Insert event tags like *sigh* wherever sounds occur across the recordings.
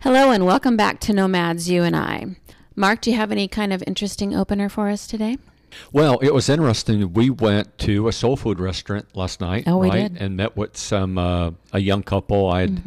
Hello and welcome back to Nomads, you and I. Mark, do you have any kind of interesting opener for us today? Well, it was interesting. We went to a soul food restaurant last night, Oh, we right? did. And met with some uh, a young couple. I had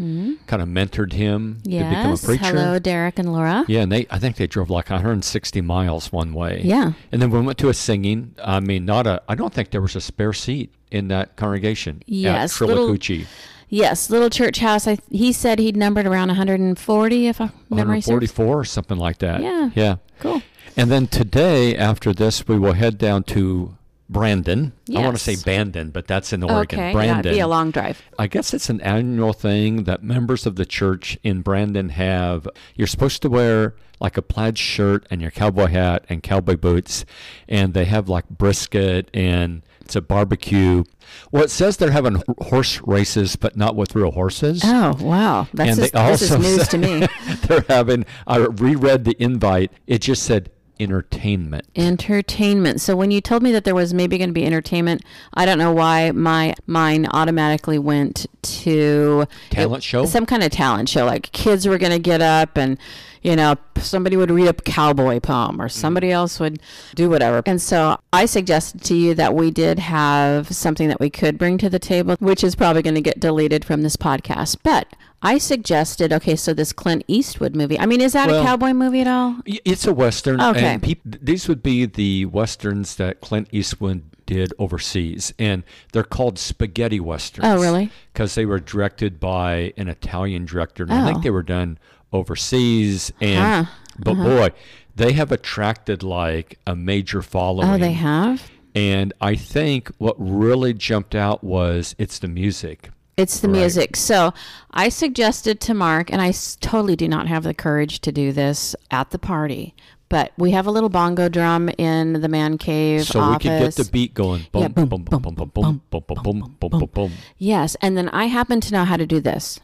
kind of mentored him to become a Mm-hmm. Yes. preacher. Hello, Derek and Laura. Yeah, and they I think they drove like 160 miles one way. Yeah. And then we went to a singing. I mean, not a. I don't think there was a spare seat in that congregation. Yes, At little- Trillacucci. Yes, little church house. I, he said he'd numbered around 140, if I memory serves. 144 or something like that. Yeah. Yeah. Cool. And then today, after this, we will head down to Brandon. I want to say Yes. Bandon, but that's in Oregon. Okay, yeah, Brandon. it'd be a long drive. I guess it's an annual thing that members of the church in Brandon have. You're supposed to wear like a plaid shirt and your cowboy hat and cowboy boots, and they have like brisket and it's a barbecue. Well, it says they're having horse races, but not with real horses. Oh, wow. That's and just, this is news to me. *laughs* they're having. I reread the invite. It just said entertainment. Entertainment. So when you told me that there was maybe going to be entertainment, I don't know why my mind automatically went to Talent show? some kind of talent show. Like kids were going to get up and you know somebody would read a cowboy poem or somebody Mm. else would do whatever. And so I suggested to you that we did have something that we could bring to the table, which is probably going to get deleted from this podcast, but. I suggested, okay, so this Clint Eastwood movie. I mean, is that Well- a cowboy movie at all? It's a western. Okay. And peop- these would be the westerns that Clint Eastwood did overseas, and they're called spaghetti westerns. Oh, really? Because they were directed by an Italian director, and I Oh. think they were done overseas. And Huh. but boy, they have attracted like a major following. Oh, they have? And I think what really jumped out was it's the music. It's the Right. music. So I suggested to Mark, and I s- totally do not have the courage to do this at the party, but we have a little bongo drum in the man cave So office. we could get the beat going. Boom, Yeah, boom, boom, boom, boom, boom, boom, boom, boom, boom, boom, boom, boom. Yes, and then I happen to know how to do this.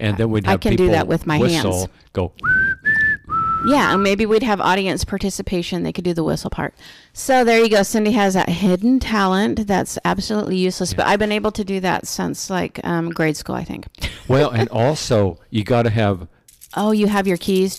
And then we'd I have can do people that with my whistle, hands. Go. Yeah, and maybe we'd have audience participation. They could do the whistle part. So there you go. Cindy has that hidden talent that's absolutely useless, but I've been able to do that since like um, grade school, I think. Well, and also you got to have Oh, you have your keys.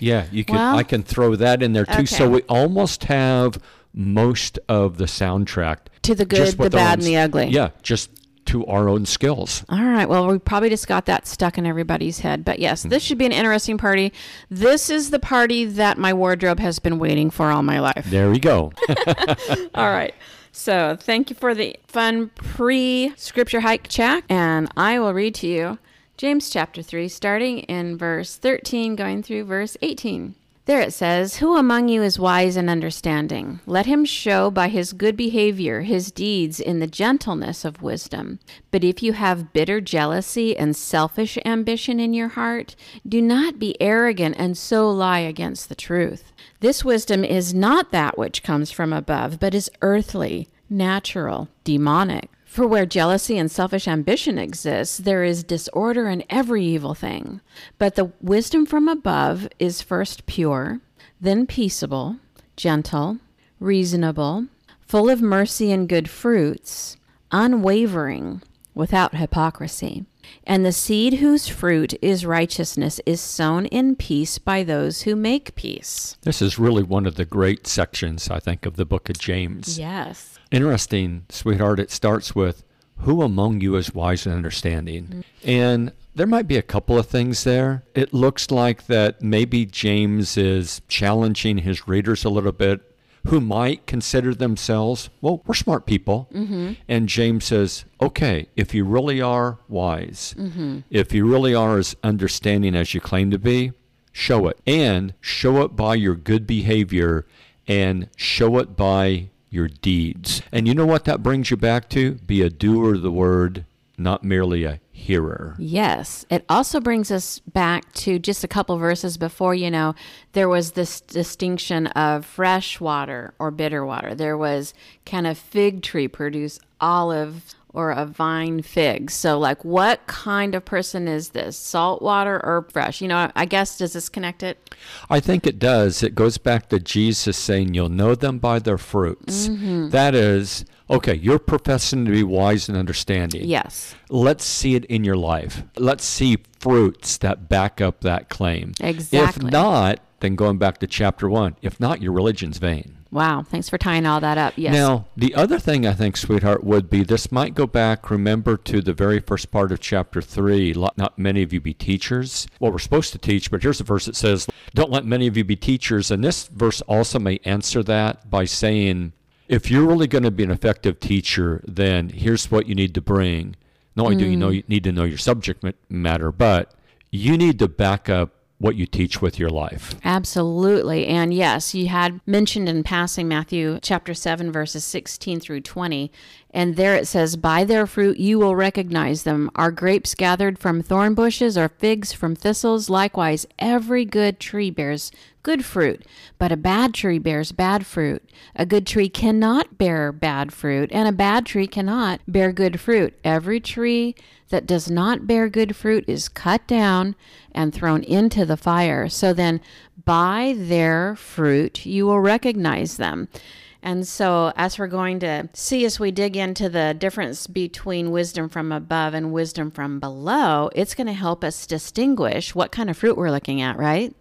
yeah. You can Well- I can throw that in there too. So we almost have most of the soundtrack To the good, the bad, and the ugly. Yeah, just to our own skills. All right. Well, we probably just got that stuck in everybody's head. But yes, Hmm. this should be an interesting party. This is the party that my wardrobe has been waiting for all my life. There we go. *laughs* *laughs* All right. So thank you for the fun pre scripture hike chat. And I will read to you James chapter 3, starting in verse 13, going through verse 18. There it says, Who among you is wise and understanding? Let him show by his good behavior his deeds in the gentleness of wisdom. But if you have bitter jealousy and selfish ambition in your heart, do not be arrogant and so lie against the truth. This wisdom is not that which comes from above, but is earthly, natural, demonic. For where jealousy and selfish ambition exists, there is disorder in every evil thing. But the wisdom from above is first pure, then peaceable, gentle, reasonable, full of mercy and good fruits, unwavering, without hypocrisy. And the seed whose fruit is righteousness is sown in peace by those who make peace. this is really one of the great sections, I think, of the book of James. Yes. Interesting, sweetheart. It starts with, Who among you is wise and understanding? Mm-hmm. And there might be a couple of things there. It looks like that maybe James is challenging his readers a little bit who might consider themselves, well, we're smart people. Mm-hmm. And James says, okay, if you really are wise, mm-hmm. if you really are as understanding as you claim to be, show it. And show it by your good behavior and show it by your deeds. And you know what that brings you back to? Be a doer of the word, not merely a hearer. Yes. It also brings us back to just a couple verses before, you know, there was this distinction of fresh water or bitter water. There was can a fig tree produce olive or a vine fig? So, like, what kind of person is this? Salt water or fresh? You know, I guess, does this connect it? I think it does. It goes back to Jesus saying, You'll know them by their fruits. Mm-hmm. That is, okay, you're professing to be wise and understanding. Yes. Let's see it in your life. Let's see fruits that back up that claim. Exactly. If not, then going back to chapter one, if not, your religion's vain. Wow. Thanks for tying all that up. Yes. Now, the other thing I think, sweetheart, would be this might go back, remember, to the very first part of chapter 3. Not many of you be teachers. Well, we're supposed to teach, but here's a verse that says, Don't let many of you be teachers. And this verse also may answer that by saying, if you're really going to be an effective teacher, then here's what you need to bring. Not only do you know mm. you need to know your subject matter, but you need to back up what you teach with your life. Absolutely. And yes, you had mentioned in passing Matthew chapter 7, verses 16 through 20. And there it says, By their fruit you will recognize them. Are grapes gathered from thorn bushes or figs from thistles? Likewise, every good tree bears good fruit, but a bad tree bears bad fruit. A good tree cannot bear bad fruit, and a bad tree cannot bear good fruit. Every tree that does not bear good fruit is cut down and thrown into the fire. So then, by their fruit, you will recognize them. And so, as we're going to see as we dig into the difference between wisdom from above and wisdom from below, it's going to help us distinguish what kind of fruit we're looking at, right?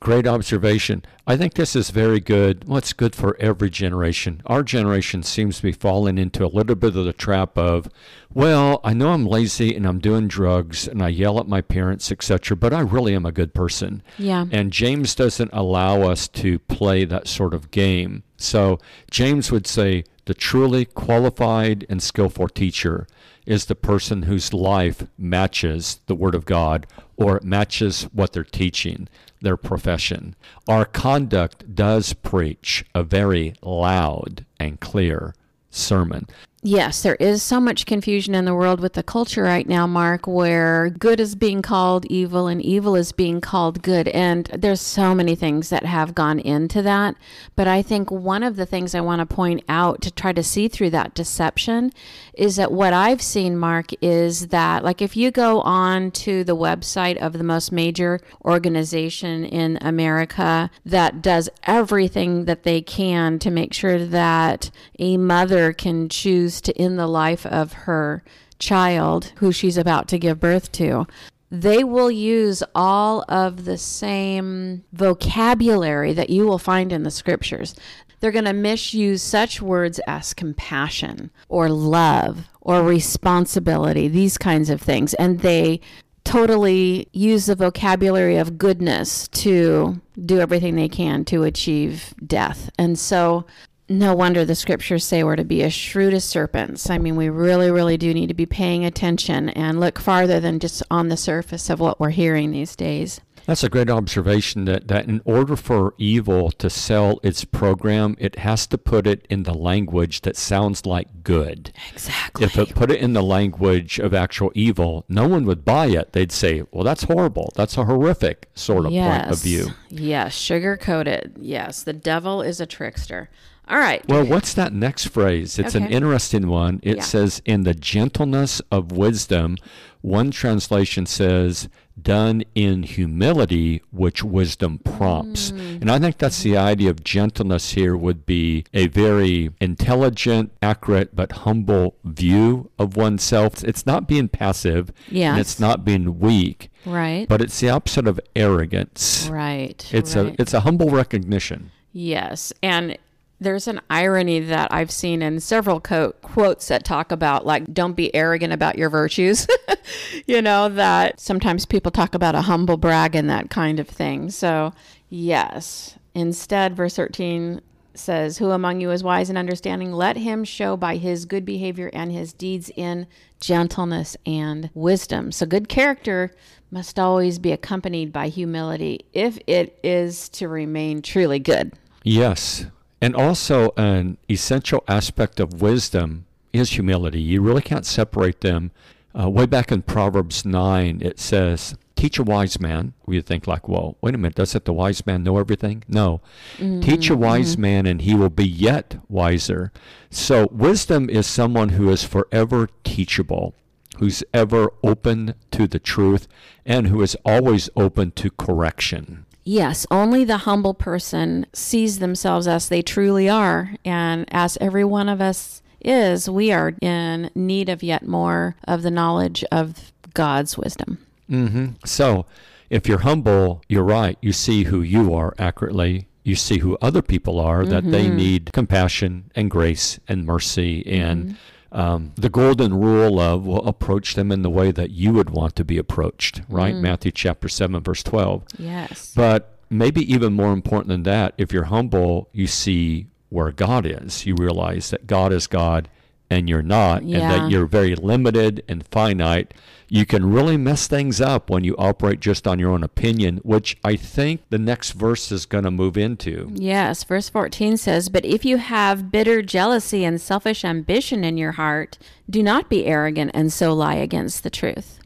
Great observation. I think this is very good. What's well, good for every generation. Our generation seems to be falling into a little bit of the trap of, well, I know I'm lazy and I'm doing drugs and I yell at my parents, etc., but I really am a good person. Yeah. And James doesn't allow us to play that sort of game. So James would say the truly qualified and skillful teacher is the person whose life matches the Word of God or matches what they're teaching, their profession. Our conduct does preach a very loud and clear sermon. Yes, there is so much confusion in the world with the culture right now, Mark, where good is being called evil and evil is being called good. And there's so many things that have gone into that. But I think one of the things I want to point out to try to see through that deception is that what I've seen, Mark, is that, like, if you go on to the website of the most major organization in America that does everything that they can to make sure that a mother can choose to end the life of her child who she's about to give birth to, they will use all of the same vocabulary that you will find in the scriptures. They're going to misuse such words as compassion or love or responsibility, these kinds of things. And they totally use the vocabulary of goodness to do everything they can to achieve death. And so no wonder the scriptures say we're to be as shrewd as serpents. I mean, we really, really do need to be paying attention and look farther than just on the surface of what we're hearing these days. That's a great observation that, that in order for evil to sell its program, it has to put it in the language that sounds like good. Exactly. If it put it in the language of actual evil, no one would buy it. They'd say, well, that's horrible. That's a horrific sort of yes. point of view. Yes, sugar coated. Yes, the devil is a trickster. All right. Well, what's that next phrase? It's okay. an interesting one. It yeah. says, in the gentleness of wisdom. One translation says, done in humility, which wisdom prompts. Mm. And I think that's the idea of gentleness here would be a very intelligent, accurate, but humble view of oneself. It's not being passive. Yes. And it's not being weak. Right. But it's the opposite of arrogance. Right. It's right. a it's a humble recognition. Yes. And there's an irony that I've seen in several co- quotes that talk about, like, don't be arrogant about your virtues. *laughs* you know, that sometimes people talk about a humble brag and that kind of thing. So, yes. Instead, verse 13 says, Who among you is wise and understanding? Let him show by his good behavior and his deeds in gentleness and wisdom. So, good character must always be accompanied by humility if it is to remain truly good. Yes. And also, an essential aspect of wisdom is humility. You really can't separate them. Uh, way back in Proverbs 9, it says, Teach a wise man. We think like, well, wait a minute, doesn't the wise man know everything? No. Mm-hmm. Teach a wise mm-hmm. man, and he will be yet wiser. So, wisdom is someone who is forever teachable, who's ever open to the truth, and who is always open to correction. Yes, only the humble person sees themselves as they truly are. And as every one of us is, we are in need of yet more of the knowledge of God's wisdom. hmm So, if you're humble, you're right. You see who you are accurately. You see who other people are, that they need compassion and grace and mercy and um, the golden rule of well, approach them in the way that you would want to be approached, right? Matthew chapter 7, verse 12. Yes. But maybe even more important than that, if you're humble, you see where God is. You realize that God is God and you're not, and that you're very limited and finite. You can really mess things up when you operate just on your own opinion, which I think the next verse is going to move into. Yes, verse 14 says, But if you have bitter jealousy and selfish ambition in your heart, do not be arrogant and so lie against the truth.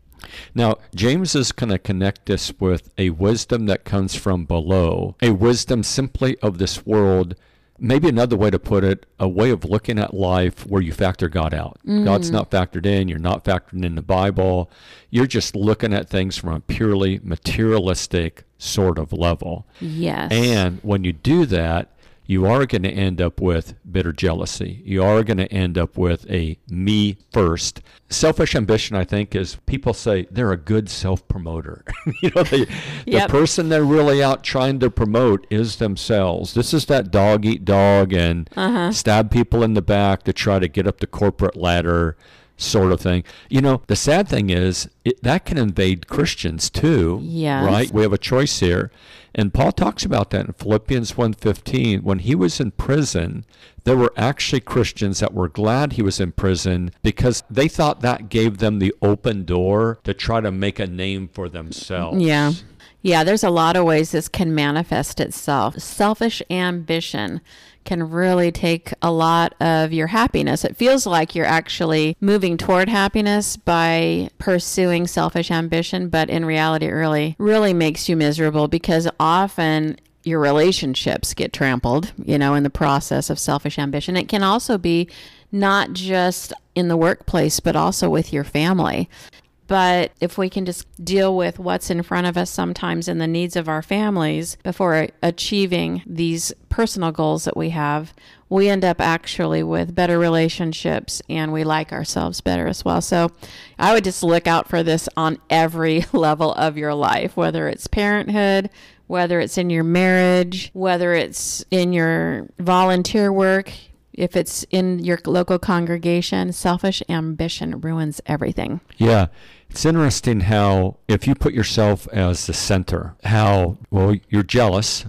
Now, James is going to connect this with a wisdom that comes from below, a wisdom simply of this world. Maybe another way to put it, a way of looking at life where you factor God out. God's mm. not factored in. You're not factored in the Bible. You're just looking at things from a purely materialistic sort of level. Yes. And when you do that, you are going to end up with bitter jealousy. You are going to end up with a me first. Selfish ambition, I think, is people say they're a good self promoter. *laughs* you know, they, Yep. the person they're really out trying to promote is themselves. This is that dog eat dog and Uh-huh. stab people in the back to try to get up the corporate ladder sort of thing. You know, the sad thing is it, that can invade Christians too. Yes. Right? We have a choice here. And Paul talks about that in Philippians 1:15 when he was in prison there were actually Christians that were glad he was in prison because they thought that gave them the open door to try to make a name for themselves. Yeah. Yeah, there's a lot of ways this can manifest itself. Selfish ambition can really take a lot of your happiness. It feels like you're actually moving toward happiness by pursuing selfish ambition, but in reality it really really makes you miserable because often your relationships get trampled, you know, in the process of selfish ambition. It can also be not just in the workplace, but also with your family. But if we can just deal with what's in front of us sometimes and the needs of our families before achieving these personal goals that we have, we end up actually with better relationships and we like ourselves better as well. So I would just look out for this on every *laughs* level of your life, whether it's parenthood, whether it's in your marriage, whether it's in your volunteer work, if it's in your local congregation, selfish ambition ruins everything. Yeah. It's interesting how if you put yourself as the center, how well you're jealous.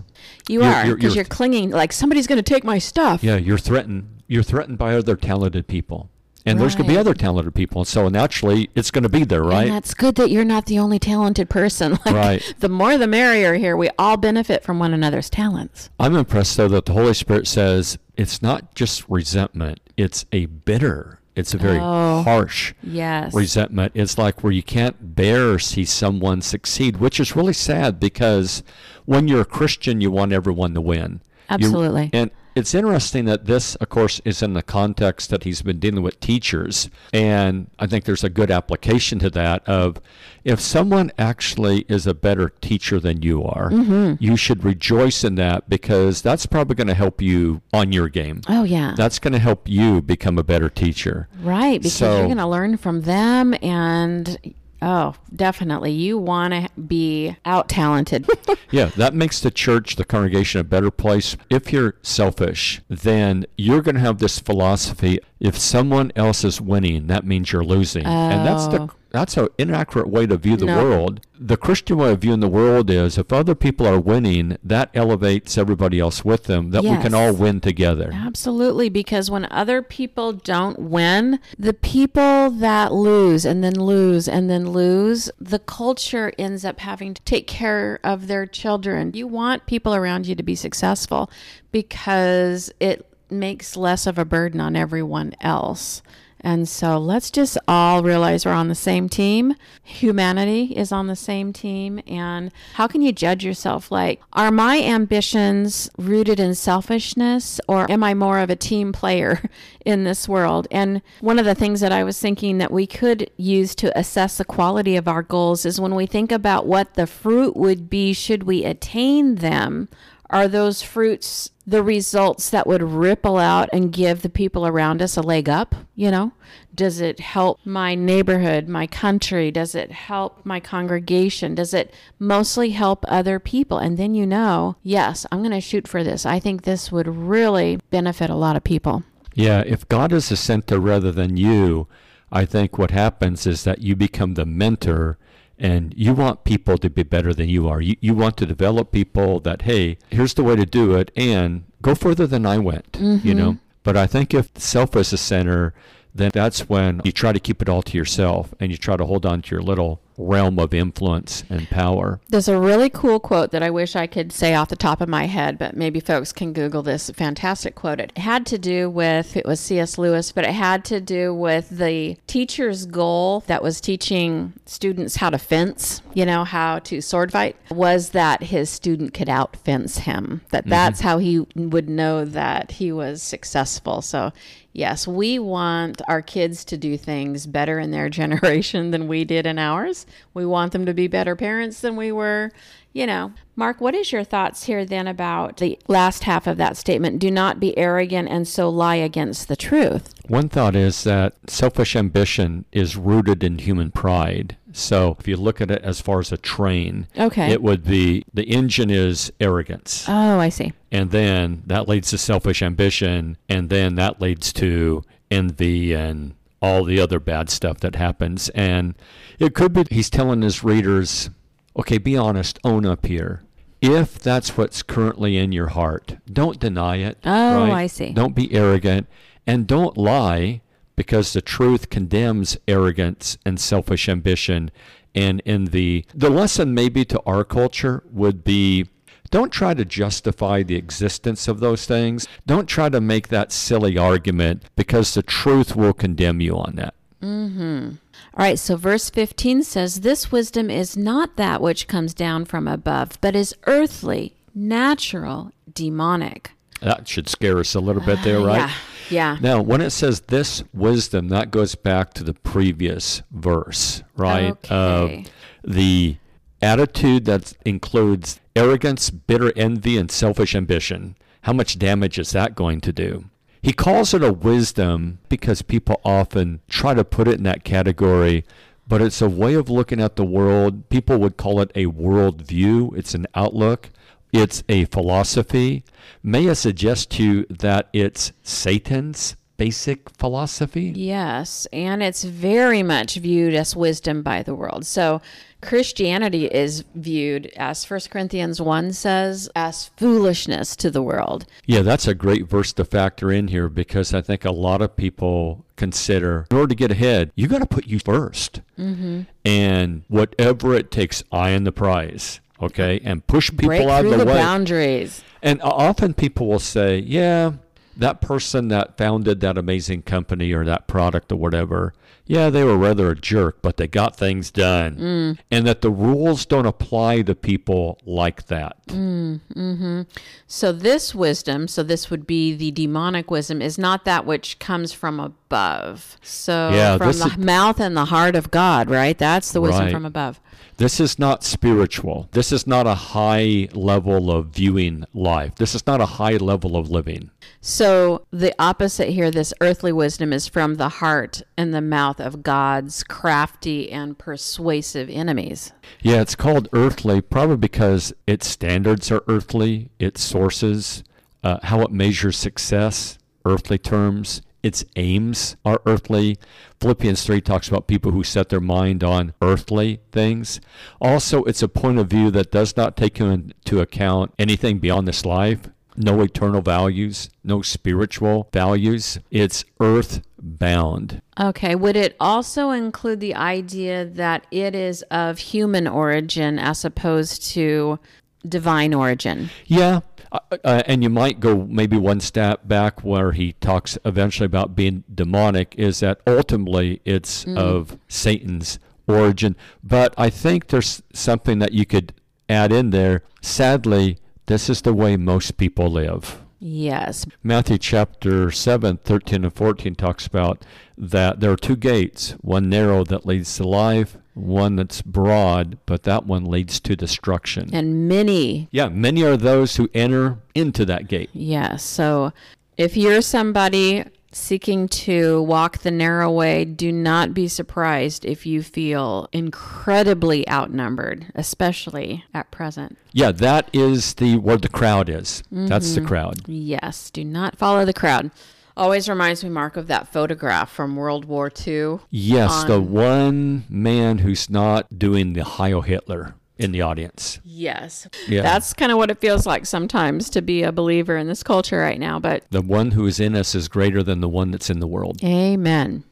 You You're- are because you're- you're, clinging like somebody's going to take my stuff. Yeah, you're threatened. You're threatened by other talented people. And there's going to be other talented people. And so naturally, it's going to be there, And right? that's good that you're not the only talented person. *laughs* Like, Right. The more the merrier here. We all benefit from one another's talents. I'm impressed though that the Holy Spirit says it's not just resentment, it's a bitter, it's a very Oh. harsh Yes. resentment. It's like where you can't bear see someone succeed, which is really sad because when you're a Christian, you want everyone to win. You- Absolutely. and it's interesting that this, of course, is in the context that he's been dealing with teachers. And I think there's a good application to that of if someone actually is a better teacher than you are, Mm-hmm. you should rejoice in that because that's probably going to help you on your game. oh yeah. That's going to help you become a better teacher. right. Because So- you're going to learn from them and. Oh, definitely. You want to be out talented. *laughs* Yeah, that makes the church, the congregation, a better place. If you're selfish, then you're going to have this philosophy: if someone else is winning, that means you're losing, and that's the Oh. That's an inaccurate way to view the No. world. The Christian way of viewing the world is: if other people are winning, that elevates everybody else with them. That we can all win together. Absolutely, because when other people don't win, the people that lose and then lose and then lose, the culture ends up having to take care of their children. You want people around you to be successful because it makes less of a burden on everyone else. And so let's just all realize we're on the same team. Humanity is on the same team. And how can you judge yourself? Like, are my ambitions rooted in selfishness or am I more of a team player *laughs* in this world? And one of the things that I was thinking that we could use to assess the quality of our goals is when we think about what the fruit would be should we attain them are those fruits the results that would ripple out and give the people around us a leg up you know Does it help my neighborhood, my country? Does it help my congregation? Does it mostly help other people? And then you know, yes, I'm going to shoot for this. I think this would really benefit a lot of people. Yeah, if God is the center rather than you, I think what happens is that you become the mentor and you want people to be better than you are. You, you want to develop people that, hey, here's the way to do it and go further than I went, Mm-hmm. you know? But I think if self is the center, then that's when you try to keep it all to yourself and you try to hold on to your little realm of influence and power. There's a really cool quote that I wish I could say off the top of my head, but maybe folks can Google this fantastic quote. It had to do with, it was C.S. Lewis, but it had to do with the teacher's goal that was teaching students how to fence, you know, how to sword fight, was that his student could out fence him. That mm-hmm. that's how he would know that he was successful. So, yes, we want our kids to do things better in their *laughs* generation than we did in ours. We want them to be better parents than we were, you know. Mark, what is your thoughts here then about the last half of that statement? Do not be arrogant and so lie against the truth. One thought is that selfish ambition is rooted in human pride. So if you look at it as far as a train, Okay. it would be the engine is arrogance. Oh, I see. and then that leads to selfish ambition and then that leads to envy and all the other bad stuff that happens and it could be he's telling his readers okay be honest own up here if that's what's currently in your heart don't deny it Oh, right? I see. don't be arrogant and don't lie because the truth condemns arrogance and selfish ambition and envy. The lesson maybe to our culture would be don't try to justify the existence of those things. Don't try to make that silly argument because the truth will condemn you on that. Mm-hmm. All right, so verse 15 says, This wisdom is not that which comes down from above, but is earthly, natural, demonic. That should scare us a little bit there, uh, right? Yeah. Yeah. Now, when it says this wisdom, that goes back to the previous verse, right? Okay. the attitude that includes arrogance, bitter envy, and selfish ambition. How much damage is that going to do? He calls it a wisdom because people often try to put it in that category, but it's a way of looking at the world. People would call it a worldview, it's an outlook. It's a philosophy. May I suggest to you that it's Satan's basic philosophy? Yes, and it's very much viewed as wisdom by the world. So Christianity is viewed, as 1 Corinthians 1 says, as foolishness to the world. Yeah, that's a great verse to factor in here because I think a lot of people consider in order to get ahead, you got to put you 1st Mm-hmm. And whatever it takes, eye on the prize, okay? And push people Break out of the, the way. boundaries. And often people will say, yeah, that person that founded that amazing company or that product or whatever, yeah, they were rather a jerk, but they got things done. Mm. And that the rules don't apply to people like that. So this wisdom, so this would be the demonic wisdom, is not that which comes from above. So Yeah, from the is- mouth and the heart of God, right? That's the wisdom Right. from above. This is not spiritual. This is not a high level of viewing life. This is not a high level of living. So the opposite here, this earthly wisdom is from the heart and the mouth of God's crafty and persuasive enemies. Yeah, it's called earthly probably because its standards are earthly, its sources, uh, how it measures success, earthly terms, its aims are earthly. Philippians 3 talks about people who set their mind on earthly things. Also, it's a point of view that does not take into account anything beyond this life. No eternal values, no spiritual values. It's earth bound. Okay, would it also include the idea that it is of human origin as opposed to divine origin? Yeah, uh, uh, and you might go maybe one step back where he talks eventually about being demonic, is that ultimately it's of Satan's origin. But I think there's something that you could add in there. Sadly, this is the way most people live. Yes. Matthew chapter 7, 13 and 14 talks about that there are two gates, one narrow that leads to life, one that's broad, but that one leads to destruction. And many, Yeah, many are those who enter into that gate. yes. So if you're somebody seeking to walk the narrow way, do not be surprised if you feel incredibly outnumbered, especially at present. Yeah, that is the where the crowd is. That's the mm-hmm. crowd. Yes, do not follow the crowd. Always reminds me, Mark, of that photograph from World War II. Yes, the one man who's not doing the Heil Hitler in the audience. Yes. Yeah. That's kind of what it feels like sometimes to be a believer in this culture right now, but The one who is in us is greater than the one that's in the world. amen.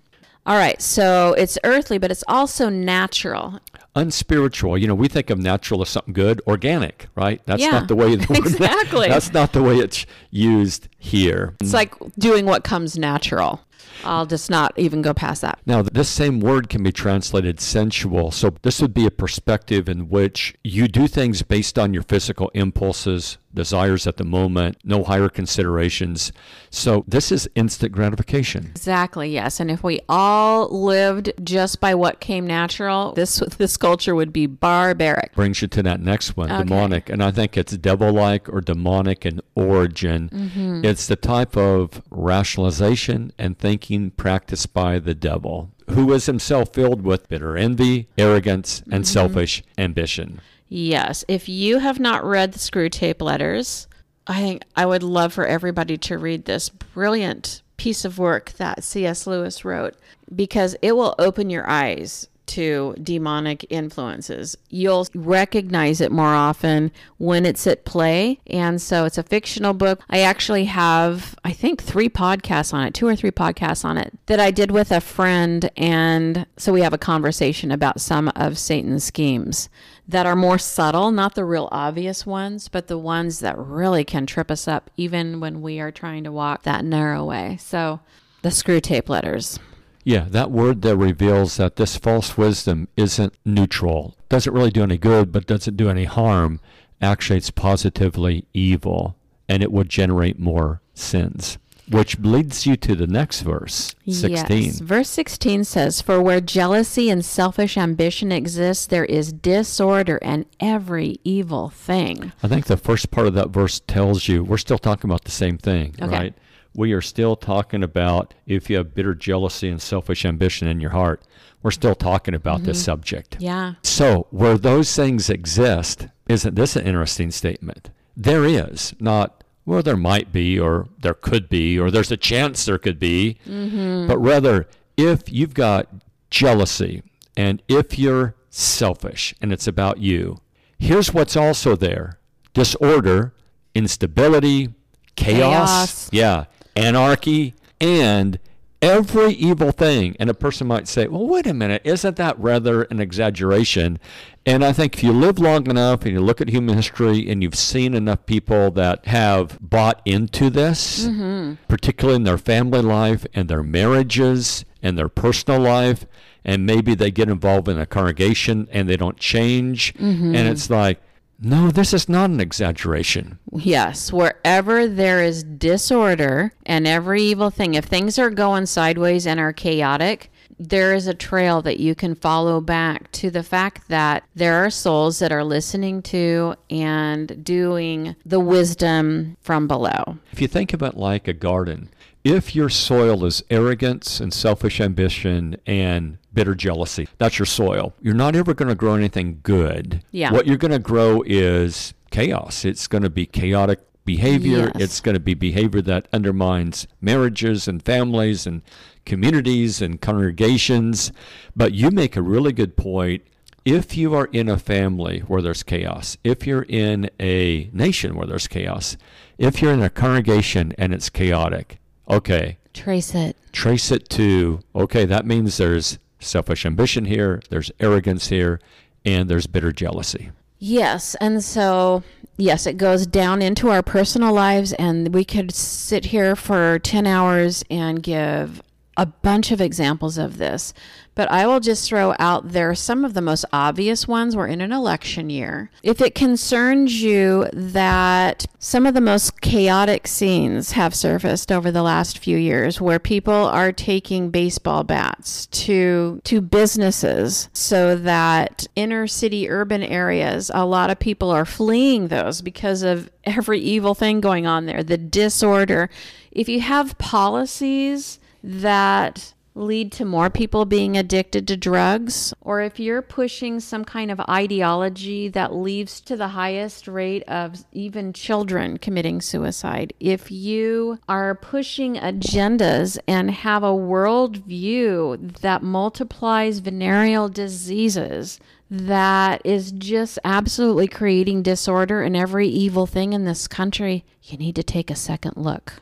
All right, so it's earthly, but it's also natural. Unspiritual. You know, we think of natural as something good, organic, right? That's Yeah, not the way the *laughs* word- exactly. *laughs* that's not the way it's used here. It's like doing what comes natural. I'll just not even go past that. Now, this same word can be translated sensual. So, this would be a perspective in which you do things based on your physical impulses, desires at the moment, no higher considerations. So, this is instant gratification. Exactly, yes. And if we all lived just by what came natural, this this culture would be barbaric. Brings you to that next one, demonic. And I think it's devil like or demonic in origin. Mm-hmm. It's the type of rationalization and thinking practiced by the devil, who is himself filled with bitter envy, arrogance, and Mm-hmm. selfish ambition. Yes. If you have not read the Screwtape Letters, I think I would love for everybody to read this brilliant piece of work that C.S. Lewis wrote because it will open your eyes to demonic influences. You'll recognize it more often when it's at play. And so it's a fictional book. I actually have, I think, three podcasts on it, two or three podcasts on it that I did with a friend. And so we have a conversation about some of Satan's schemes that are more subtle, not the real obvious ones, but the ones that really can trip us up even when we are trying to walk that narrow way. So the Screwtape Letters. Yeah, that word there reveals that this false wisdom isn't neutral. Doesn't really do any good, but doesn't do any harm. Actually, it's positively evil, and it would generate more sins. Which leads you to the next verse, 16. Yes. Verse 16 says, For where jealousy and selfish ambition exists, there is disorder and every evil thing. I think the first part of that verse tells you we're still talking about the same thing, Okay. right? We are still talking about if you have bitter jealousy and selfish ambition in your heart, we're still talking about this subject. Yeah. So, where those things exist, isn't this an interesting statement? There is, not, well, there might be, or there could be, or there's a chance there could be, mm-hmm. but rather, if you've got jealousy and if you're selfish and it's about you, here's what's also there disorder, instability, chaos, Chaos. yeah, anarchy, and every evil thing. And a person might say, well, wait a minute, isn't that rather an exaggeration? And I think if you live long enough and you look at human history and you've seen enough people that have bought into this, mm-hmm. particularly in their family life and their marriages and their personal life, and maybe they get involved in a congregation and they don't change, mm-hmm. and it's like, no, this is not an exaggeration. Yes, wherever there is disorder and every evil thing, if things are going sideways and are chaotic, there is a trail that you can follow back to the fact that there are souls that are listening to and doing the wisdom from below. If you think of it like a garden, if your soil is arrogance and selfish ambition and bitter jealousy, that's your soil. You're not ever going to grow anything good. Yeah. What you're going to grow is chaos. It's going to be chaotic behavior. Yes. It's going to be behavior that undermines marriages and families and communities and congregations. But you make a really good point. If you are in a family where there's chaos, if you're in a nation where there's chaos, if you're in a congregation and it's chaotic, okay, Trace it. trace it to, okay, that means there's selfish ambition here, there's arrogance here, and there's bitter jealousy. Yes. And so, yes, it goes down into our personal lives, and we could sit here for 10 hours and give a bunch of examples of this, but I will just throw out there some of the most obvious ones. We're in an election year. If it concerns you that some of the most chaotic scenes have surfaced over the last few years where people are taking baseball bats to to businesses so that inner city urban areas a lot of people are fleeing those because of every evil thing going on there, the disorder. If you have policies that lead to more people being addicted to drugs, or if you're pushing some kind of ideology that leads to the highest rate of even children committing suicide, if you are pushing agendas and have a worldview that multiplies venereal diseases, that is just absolutely creating disorder and every evil thing in this country, you need to take a second look.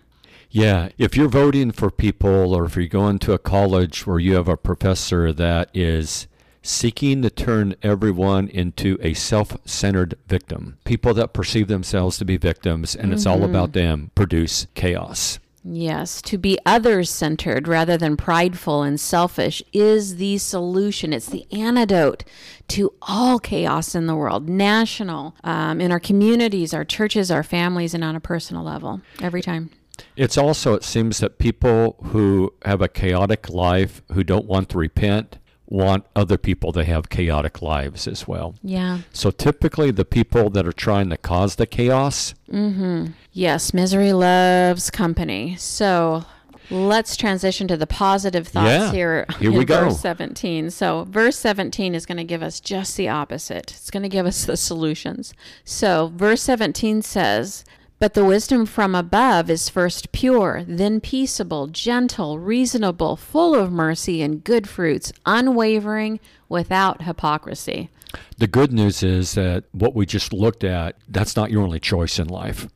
Yeah, if you're voting for people or if you're going to a college where you have a professor that is seeking to turn everyone into a self centered victim, people that perceive themselves to be victims and it's all about them produce chaos. Yes, to be others centered rather than prideful and selfish is the solution. It's the antidote to all chaos in the world, national, um, in our communities, our churches, our families, and on a personal level, every time. It's also, it seems that people who have a chaotic life, who don't want to repent, want other people to have chaotic lives as well. Yeah. So typically, the people that are trying to cause the chaos, Mm-hmm. Yes, misery loves company. So let's transition to the positive thoughts Yeah, here, here in we go. verse 17. So, verse 17 is going to give us just the opposite. It's going to give us the solutions. So, verse 17 says, But the wisdom from above is first pure, then peaceable, gentle, reasonable, full of mercy and good fruits, unwavering, without hypocrisy. the good news is that what we just looked at, that's not your only choice in life.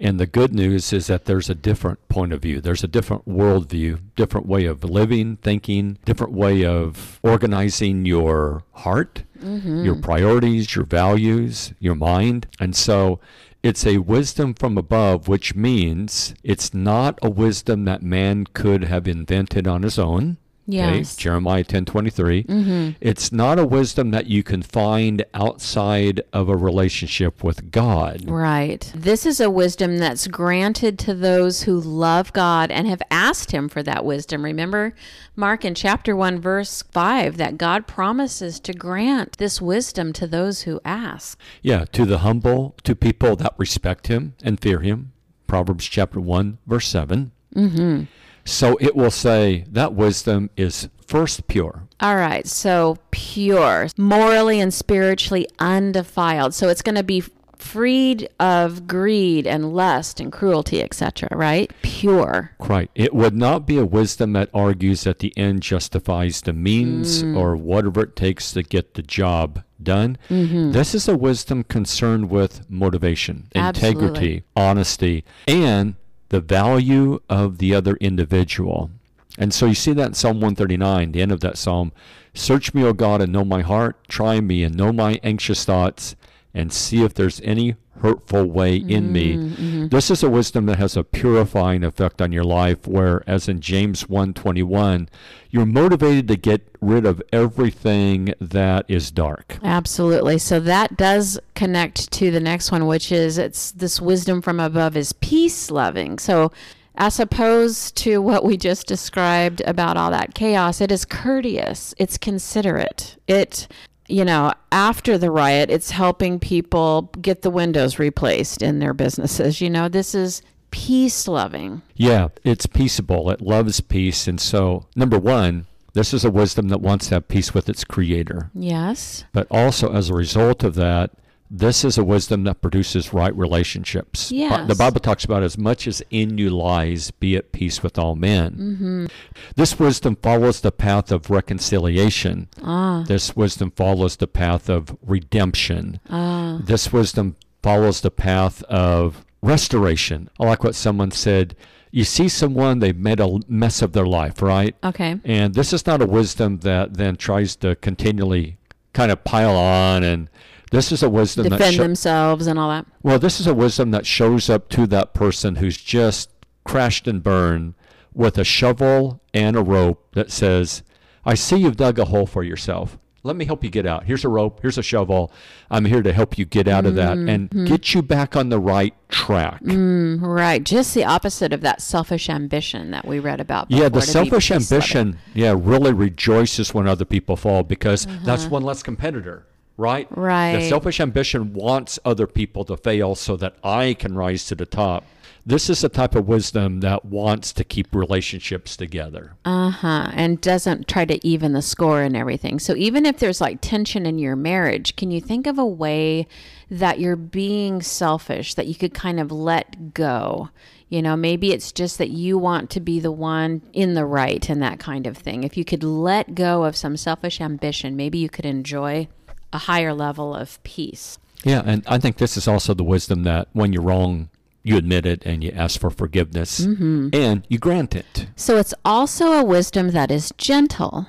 And the good news is that there's a different point of view. There's a different worldview, different way of living, thinking, different way of organizing your heart, mm-hmm. your priorities, your values, your mind. And so it's a wisdom from above, which means it's not a wisdom that man could have invented on his own. Yes. Jeremiah 10:23. It's not a wisdom that you can find outside of a relationship with God. Right. This is a wisdom that's granted to those who love God and have asked Him for that wisdom. Remember, Mark in chapter 1, verse 5, that God promises to grant this wisdom to those who ask. Yeah, to the humble, to people that respect him and fear him. Proverbs chapter 1 verse 7. Mm-hmm. So it will say that wisdom is first pure. All right. So pure, morally and spiritually undefiled. So it's going to be freed of greed and lust and cruelty, etc., right? Pure. Right. It would not be a wisdom that argues that the end justifies the means Mm. or whatever it takes to get the job done. Mm-hmm. This is a wisdom concerned with motivation, integrity, Absolutely. honesty, and the value of the other individual. And so you see that in Psalm 139, the end of that psalm. Search me, O God, and know my heart. Try me and know my anxious thoughts, and see if there's any hurtful way in me. Mm-hmm, mm-hmm. This is a wisdom that has a purifying effect on your life, where, as in James 1:21, you're motivated to get rid of everything that is dark. Absolutely. So that does connect to the next one, which is it's this wisdom from above is peace loving. So as opposed to what we just described about all that chaos, it is courteous, it's considerate. It you know, after the riot, it's helping people get the windows replaced in their businesses. You know, this is peace loving. Yeah, it's peaceable. It loves peace. And so, number one, this is a wisdom that wants to have peace with its creator. Yes. But also, as a result of that, this is a wisdom that produces right relationships. Bi- The Bible talks about as much as in you lies, be at peace with all men. Mm-hmm. This wisdom follows the path of reconciliation. Ah. This wisdom follows the path of redemption. Ah. This wisdom follows the path of restoration. I like what someone said. You see someone, they've made a mess of their life, right? Okay. And this is not a wisdom that then tries to continually kind of pile on. And this is a wisdom that Defend sho- themselves and all that. well, this is a wisdom that shows up to that person who's just crashed and burned with a shovel and a rope that says, I see you've dug a hole for yourself. Let me help you get out. Here's a rope. Here's a shovel. I'm here to help you get out of that and mm-hmm. get you back on the right track. Mm, right. Just the opposite of that selfish ambition that we read about. Yeah, the before, to be selfish ambition, yeah, really rejoices when other people fall because that's uh-huh. one less competitor, right? Right. The. Selfish ambition wants other people to fail so that I can rise to the top. This is the type of wisdom that wants to keep relationships together. Uh huh. And doesn't try to even the score and everything. So even if there's like tension in your marriage, can you think of a way that you're being selfish that you could kind of let go? You know, maybe it's just that you want to be the one in the right and that kind of thing. If you could let go of some selfish ambition, maybe you could enjoy a higher level of peace. Yeah, and I think this is also the wisdom that when you're wrong, you admit it and you ask for forgiveness mm-hmm. and you grant it. So it's also a wisdom that is gentle.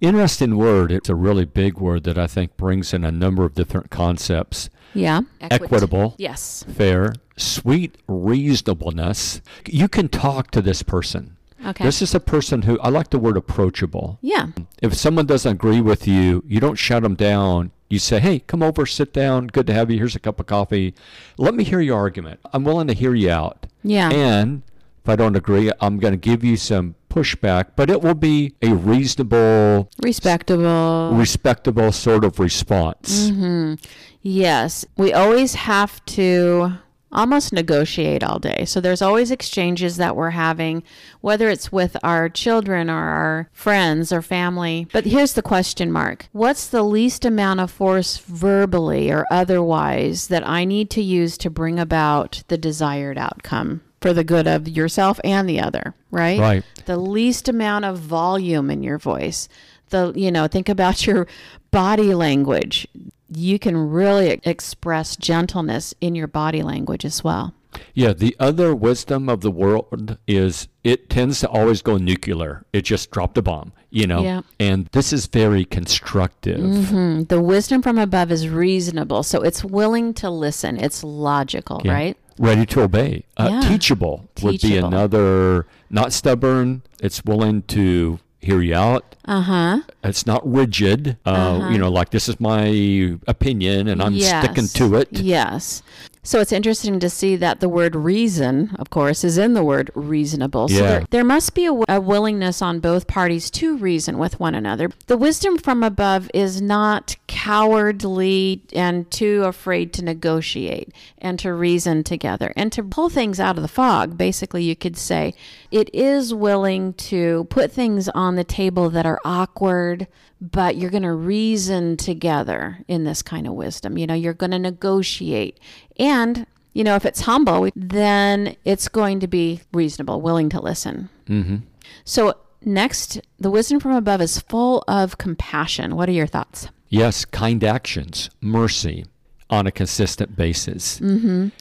Interesting word. It's a really big word that I think brings in a number of different concepts. Yeah. Equitable. Yes. fair, sweet reasonableness. You can talk to this person. Okay. This is a person who I like the word approachable. yeah. If someone doesn't agree with you, you don't shut them down. You say, "Hey, come over, sit down. Good to have you. Here's a cup of coffee. Let me hear your argument. I'm willing to hear you out." Yeah. And if I don't agree, I'm going to give you some pushback, but it will be a reasonable, Respectable. respectable sort of response. Mm-hmm. Yes, we always have to almost negotiate all day. So there's always exchanges that we're having, whether it's with our children or our friends or family. But here's the question mark What's the least amount of force verbally or otherwise that I need to use to bring about the desired outcome? For the good of yourself and the other, right? Right. The least amount of volume in your voice. The, you know, think about your body language you can really express gentleness in your body language as well. Yeah, the other wisdom of the world is it tends to always go nuclear. It just dropped a bomb, you know? Yeah. And this is very constructive. Hmm. The wisdom from above is reasonable, so it's willing to listen. It's logical, Yeah. right? Ready to obey. Uh, Yeah. Teachable would be another, not stubborn. It's willing to hear you out. Uh huh. It's not rigid. Uh, huh. You know, like this is my opinion and I'm sticking to it. Yes. So it's interesting to see that the word reason, of course, is in the word reasonable. So there, there must be a, w- a willingness on both parties to reason with one another. The wisdom from above is not cowardly and too afraid to negotiate and to reason together and to pull things out of the fog. Basically, you could say it is willing to put things on the table that are awkward, but you're going to reason together in this kind of wisdom. You know, you're going to negotiate. And, you know, if it's humble, then it's going to be reasonable, willing to listen. hmm So, next, the wisdom from above is full of compassion. What are your thoughts? Yes, kind actions, mercy on a consistent basis. Mm.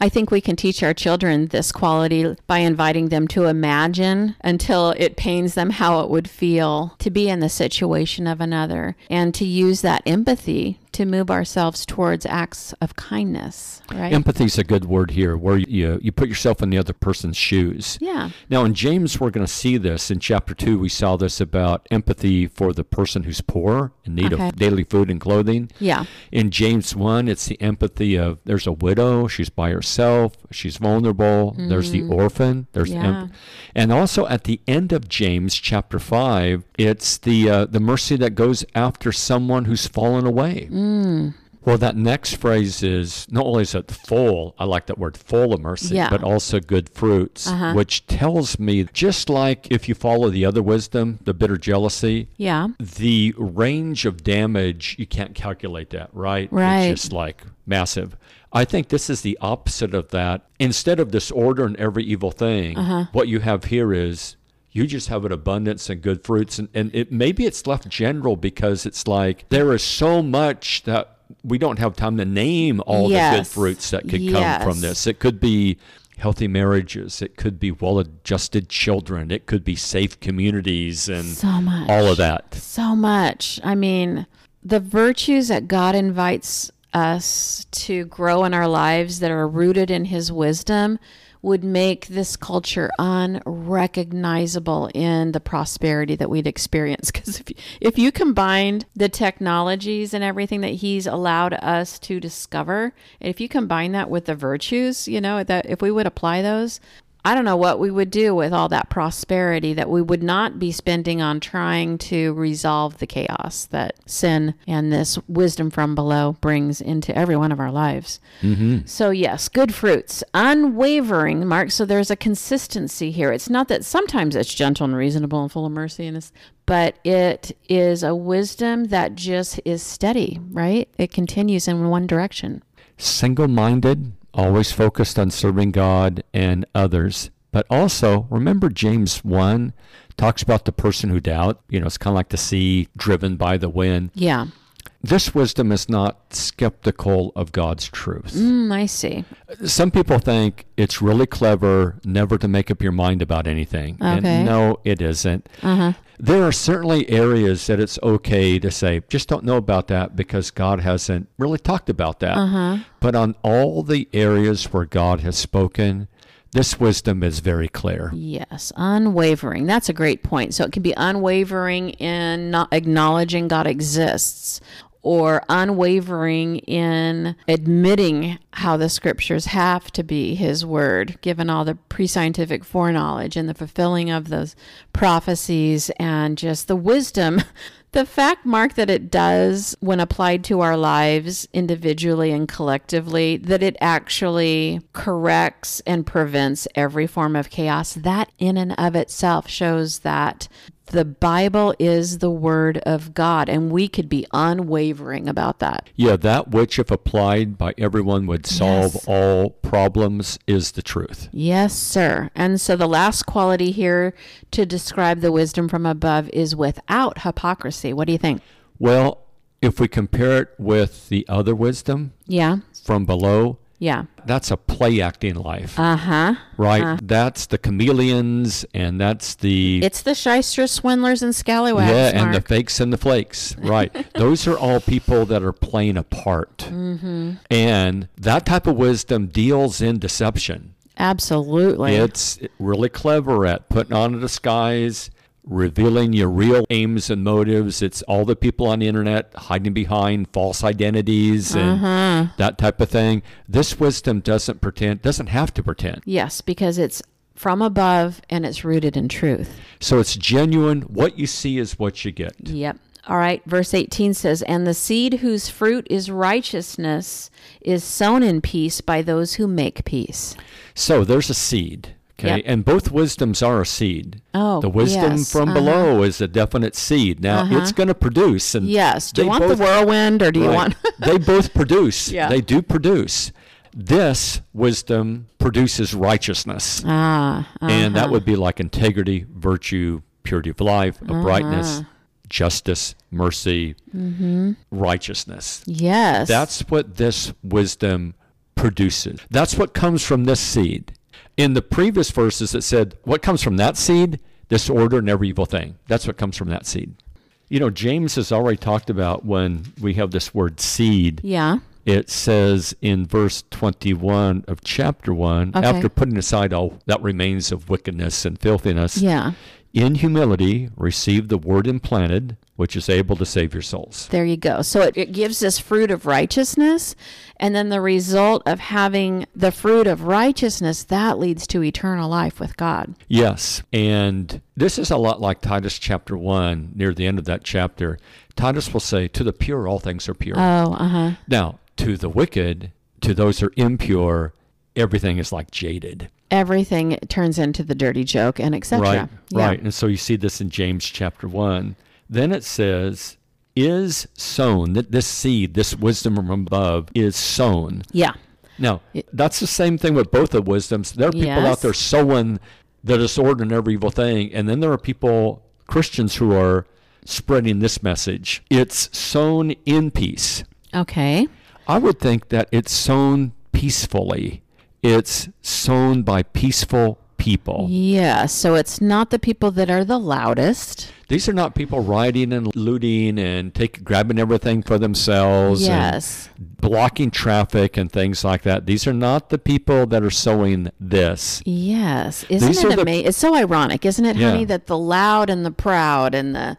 I think we can teach our children this quality by inviting them to imagine until it pains them how it would feel to be in the situation of another and to use that empathy to move ourselves towards acts of kindness, right? Empathy is a good word here, where you you put yourself in the other person's shoes. yeah. Now, in James, we're going to see this. In chapter 2, we saw this about empathy for the person who's poor, in need Okay. of daily food and clothing. Yeah. In James 1, it's the empathy of there's a widow, she's by herself, she's vulnerable, there's the orphan, there's. Yeah. and also at the end of James chapter 5, it's the uh, the mercy that goes after someone who's fallen away. Mm. Well, that next phrase is not only is it full, I like that word full of mercy, Yeah. but also good fruits, Uh-huh. which tells me just like if you follow the other wisdom, the bitter jealousy, Yeah. the range of damage, you can't calculate that, right? Right. It's just like massive. I think this is the opposite of that. Instead of disorder and every evil thing, Uh-huh. what you have here is you just have an abundance and good fruits. And, and it maybe it's left general because it's like there is so much that we don't have time to name all the good fruits that could come from this. It could be healthy marriages, it could be well adjusted children, it could be safe communities and So much. all of that. So much. I mean, the virtues that God invites us to grow in our lives that are rooted in His wisdom, would make this culture unrecognizable in the prosperity that we'd experience. *laughs* Because if, if you combined the technologies and everything that he's allowed us to discover, if you combine that with the virtues, you know, that if we would apply those, I don't know what we would do with all that prosperity that we would not be spending on trying to resolve the chaos that sin and this wisdom from below brings into every one of our lives. Mm-hmm. So, yes, good fruits, unwavering, Mark. So, there's a consistency here. It's not that sometimes it's gentle and reasonable and full of mercy, and it's, but it is a wisdom that just is steady, right? It continues in one direction. Single minded, always focused on serving God and others. But also, remember James 1 talks about the person who doubt. You know, it's kind of like the sea driven by the wind. Yeah. This wisdom is not skeptical of God's truth. Mm, I see. Some people think it's really clever never to make up your mind about anything. Okay. And no, it isn't. Uh-huh. There are certainly areas that it's okay to say, just don't know about that because God hasn't really talked about that. Uh-huh. But on all the areas where God has spoken, this wisdom is very clear. Yes, unwavering. That's a great point. So it can be unwavering in not acknowledging God exists or unwavering in admitting how the scriptures have to be his word, given all the pre scientific foreknowledge and the fulfilling of those prophecies and just the wisdom. *laughs* The fact, Mark, that it does, when applied to our lives individually and collectively, that it actually corrects and prevents every form of chaos, that in and of itself shows that the Bible is the Word of God, and we could be unwavering about that. Yeah, that which, if applied by everyone, would solve Yes. all problems is the truth. Yes, sir. And so the last quality here to describe the wisdom from above is without hypocrisy. What do you think? Well, if we compare it with the other wisdom Yeah. from below, Yeah. that's a play acting life, Uh huh. right? That's the chameleons, and that's the It's the shysters, swindlers, and scallywags. yeah, and the fakes and the flakes, *laughs* right? Those are all people that are playing a part, Mm-hmm. and that type of wisdom deals in deception. Absolutely. It's really clever at putting on a disguise, revealing your real aims and motives. It's all the people on the internet hiding behind false identities and Uh-huh. that type of thing. This wisdom doesn't pretend, doesn't have to pretend. yes, because it's from above and it's rooted in truth. So it's genuine. What you see is what you get. Yep. All right. Verse 18 says, And the seed whose fruit is righteousness is sown in peace by those who make peace. So there's a seed. Okay. Yep. And both wisdoms are a seed. Oh, the wisdom yes, from uh-huh. below is a definite seed. Now Uh-huh. it's going to produce. And Yes. Do you want both- the whirlwind or do you want. *laughs* they both produce. *laughs* Yeah. They do produce. This wisdom produces righteousness. ah. And that uh-huh. would be like integrity, virtue, purity of life, uprightness, justice, mercy, Mm-hmm. righteousness. Yes. That's what this wisdom produces. That's what comes from this seed. In the previous verses, it said, What comes from that seed? Disorder and every evil thing. That's what comes from that seed. You know, James has already talked about when we have this word seed, Yeah. it says in verse 21 of chapter 1 Okay. after putting aside all that remains of wickedness and filthiness Yeah. in humility receive the word implanted which is able to save your souls There you go. So it, it gives this fruit of righteousness. And then the result of having the fruit of righteousness, that leads to eternal life with God. yes and this is a lot like titus chapter 1 near the end of that chapter titus will say to the pure all things are pure Oh, uh huh. now to the wicked to those who are impure everything is like jaded Everything turns into the dirty joke and etc. Right, Yeah. right. And so you see this in James chapter 1. Then it says, is sown, that this seed, this wisdom from above, is sown. Yeah. Now, that's the same thing with both the wisdoms. There are people Yes. out there sowing the disorder and every evil thing. And then there are people, Christians, who are spreading this message. It's sown in peace. Okay. I would think that it's sown peacefully. It's sown by peaceful people. Yeah, so it's not the people that are the loudest. These are not people rioting and looting and take, grabbing everything for themselves Yes. and blocking traffic and things like that. These are not the people that are sowing this. Yes. Isn't These it amazing? It's so ironic, isn't it, Yeah. honey, that the loud and the proud and the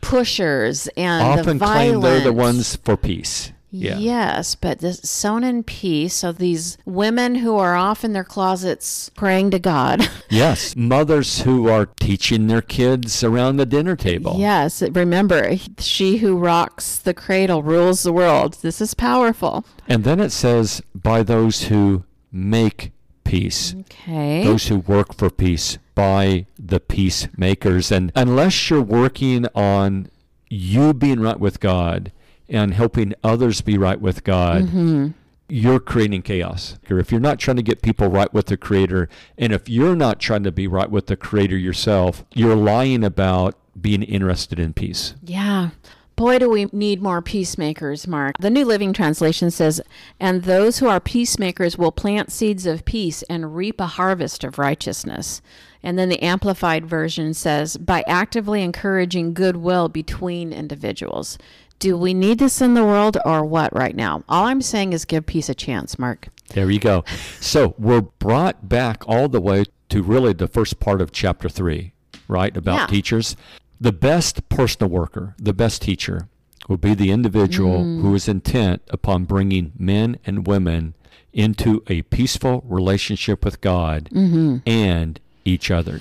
pushers and Often the claim they're the ones for peace. Yeah. Yes, but this sown in peace. So these women who are off in their closets praying to God. *laughs* Yes. Mothers who are teaching their kids around the dinner table. yes, remember, she who rocks the cradle rules the world. This is powerful. And then it says, by those who make peace. Okay. those who work for peace by the peacemakers. And unless you're working on you being right with God and helping others be right with God, mm-hmm. you're creating chaos. If you're not trying to get people right with the Creator, and if you're not trying to be right with the Creator yourself, you're lying about being interested in peace. Yeah. Boy, do we need more peacemakers, Mark. The New Living Translation says, And those who are peacemakers will plant seeds of peace and reap a harvest of righteousness. And then the Amplified Version says, By actively encouraging goodwill between individuals. Do we need this in the world or what right now? All I'm saying is give peace a chance, Mark. There you go. So we're brought back all the way to really the first part of chapter three, right? About Yeah. teachers. The best personal worker, the best teacher, will be the individual mm. who is intent upon bringing men and women into a peaceful relationship with God mm-hmm. and each other.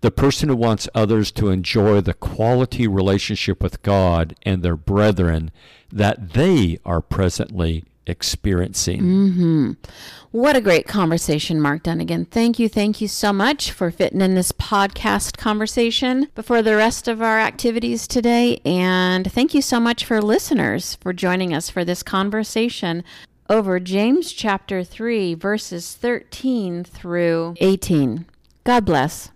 The person who wants others to enjoy the quality relationship with God and their brethren that they are presently experiencing. Mm-hmm. What a great conversation, Mark Dunnigan. Thank you, thank you so much for fitting in this podcast conversation before the rest of our activities today. And thank you so much for listeners for joining us for this conversation over James chapter 3, verses 13 through 18. God bless.